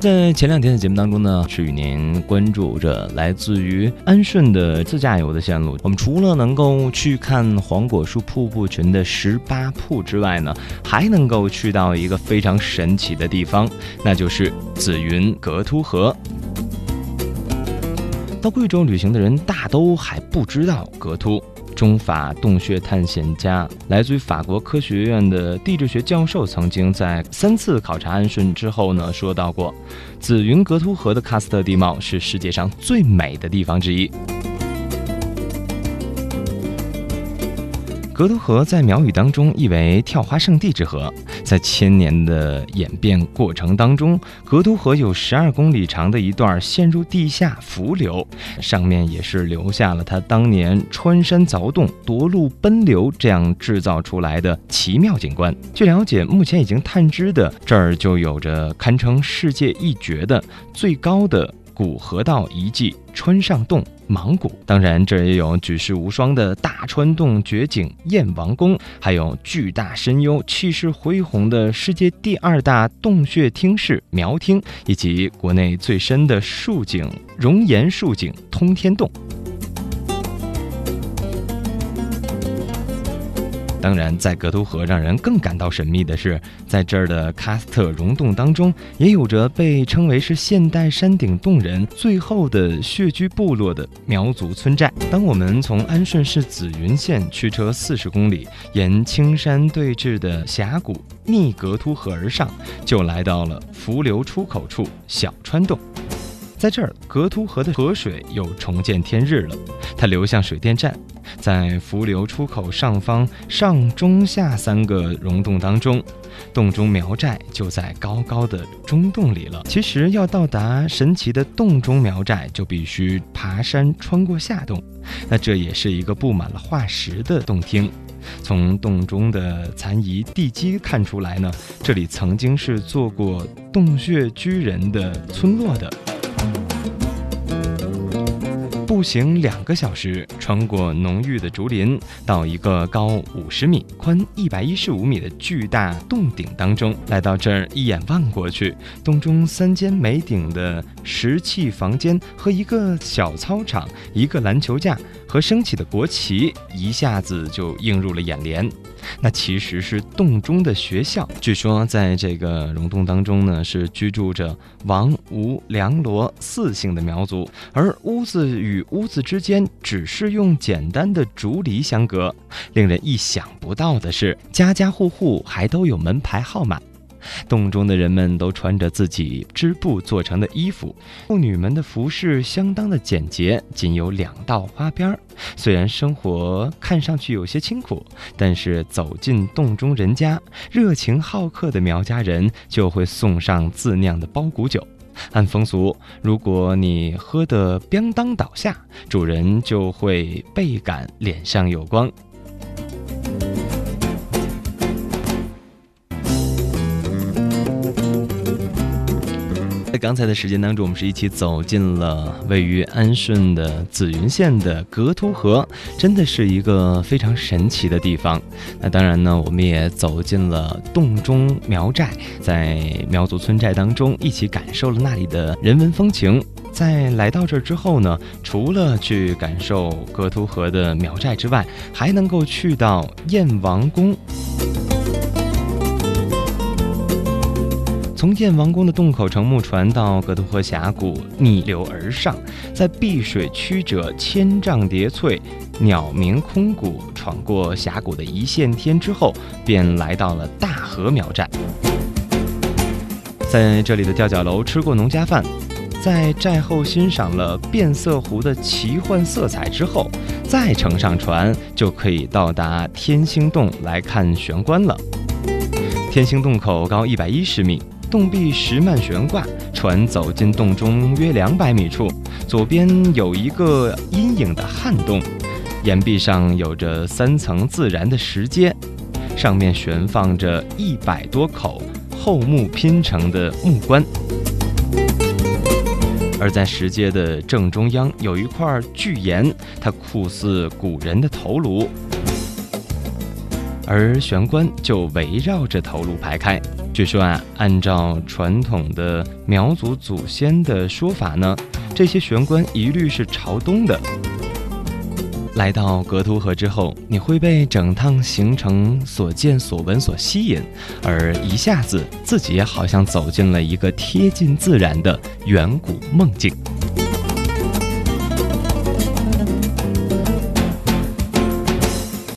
在前两天的节目当中呢，是与您关注着来自于安顺的自驾游的线路。我们除了能够去看黄果树瀑布群的十八瀑之外呢，还能够去到一个非常神奇的地方，那就是紫云格凸河。到贵州旅行的人大都还不知道格凸。中法洞穴探险家，来自于法国科学院的地质学教授，曾经在三次考察安顺之后呢，说到过，紫云格凸河的喀斯特地貌是世界上最美的地方之一。格凸河在苗语当中意为跳花圣地之河，在千年的演变过程当中，格凸河有十二公里长的一段陷入地下伏流，上面也是留下了它当年穿山凿洞、夺路奔流这样制造出来的奇妙景观。据了解，目前已经探知的这儿就有着堪称世界一绝的最高的古河道遗迹——川上洞。芒谷，当然这也有举世无双的大川洞绝景燕王宫，还有巨大深幽、气势恢宏的世界第二大洞穴厅室苗厅，以及国内最深的竖井熔岩竖井通天洞。当然，在格凸河让人更感到神秘的是，在这儿的喀斯特溶洞当中，也有着被称为是现代山顶洞人最后的穴居部落的苗族村寨。当我们从安顺市紫云县驱车四十公里，沿青山对峙的峡谷逆格凸河而上，就来到了伏流出口处小川洞。在这儿，格凸河的河水又重见天日了，它流向水电站。在伏流出口上方上中下三个溶洞当中，洞中苗寨就在高高的中洞里了。其实要到达神奇的洞中苗寨，就必须爬山穿过下洞。那这也是一个布满了化石的洞厅。从洞中的残遗地基看出来呢，这里曾经是做过洞穴居人的村落的。步行两个小时，穿过浓郁的竹林，到一个高五十米、宽一百一十五米的巨大洞顶当中。来到这儿，一眼望过去，洞中三间没顶的石砌房间和一个小操场、一个篮球架和升起的国旗，一下子就映入了眼帘。那其实是洞中的学校。据说，在这个溶洞当中呢，是居住着王、吴、梁、罗四姓的苗族，而屋子与屋子之间只是用简单的竹篱相隔。令人意想不到的是，家家户户还都有门牌号码。洞中的人们都穿着自己织布做成的衣服，妇女们的服饰相当的简洁，仅有两道花边儿。虽然生活看上去有些清苦，但是走进洞中人家，热情好客的苗家人就会送上自酿的包谷酒。按风俗，如果你喝得咣当倒下，主人就会倍感脸上有光。在刚才的时间当中，我们是一起走进了位于安顺的紫云县的格凸河，真的是一个非常神奇的地方。那当然呢，我们也走进了洞中苗寨，在苗族村寨当中一起感受了那里的人文风情。在来到这儿之后呢，除了去感受格凸河的苗寨之外，还能够去到燕王宫。从燕王宫的洞口乘木船到格凸河峡谷逆流而上，在碧水曲折、千丈叠翠、鸟鸣空谷，闯过峡谷的一线天之后，便来到了大河苗寨。在这里的吊脚楼吃过农家饭，在寨后欣赏了变色湖的奇幻色彩之后，再乘上船就可以到达天星洞来看玄关了。天星洞口高一百一十米。洞壁石幔悬挂，船走进洞中约两百米处，左边有一个阴影的旱洞，岩壁上有着三层自然的石阶，上面悬放着一百多口厚木拼成的木棺，而在石阶的正中央有一块巨岩，它酷似古人的头颅，而玄关就围绕着头颅排开。据说啊，按照传统的苗族祖先的说法呢，这些玄关一律是朝东的。来到格图河之后，你会被整趟行程所见所闻所吸引，而一下子自己也好像走进了一个贴近自然的远古梦境。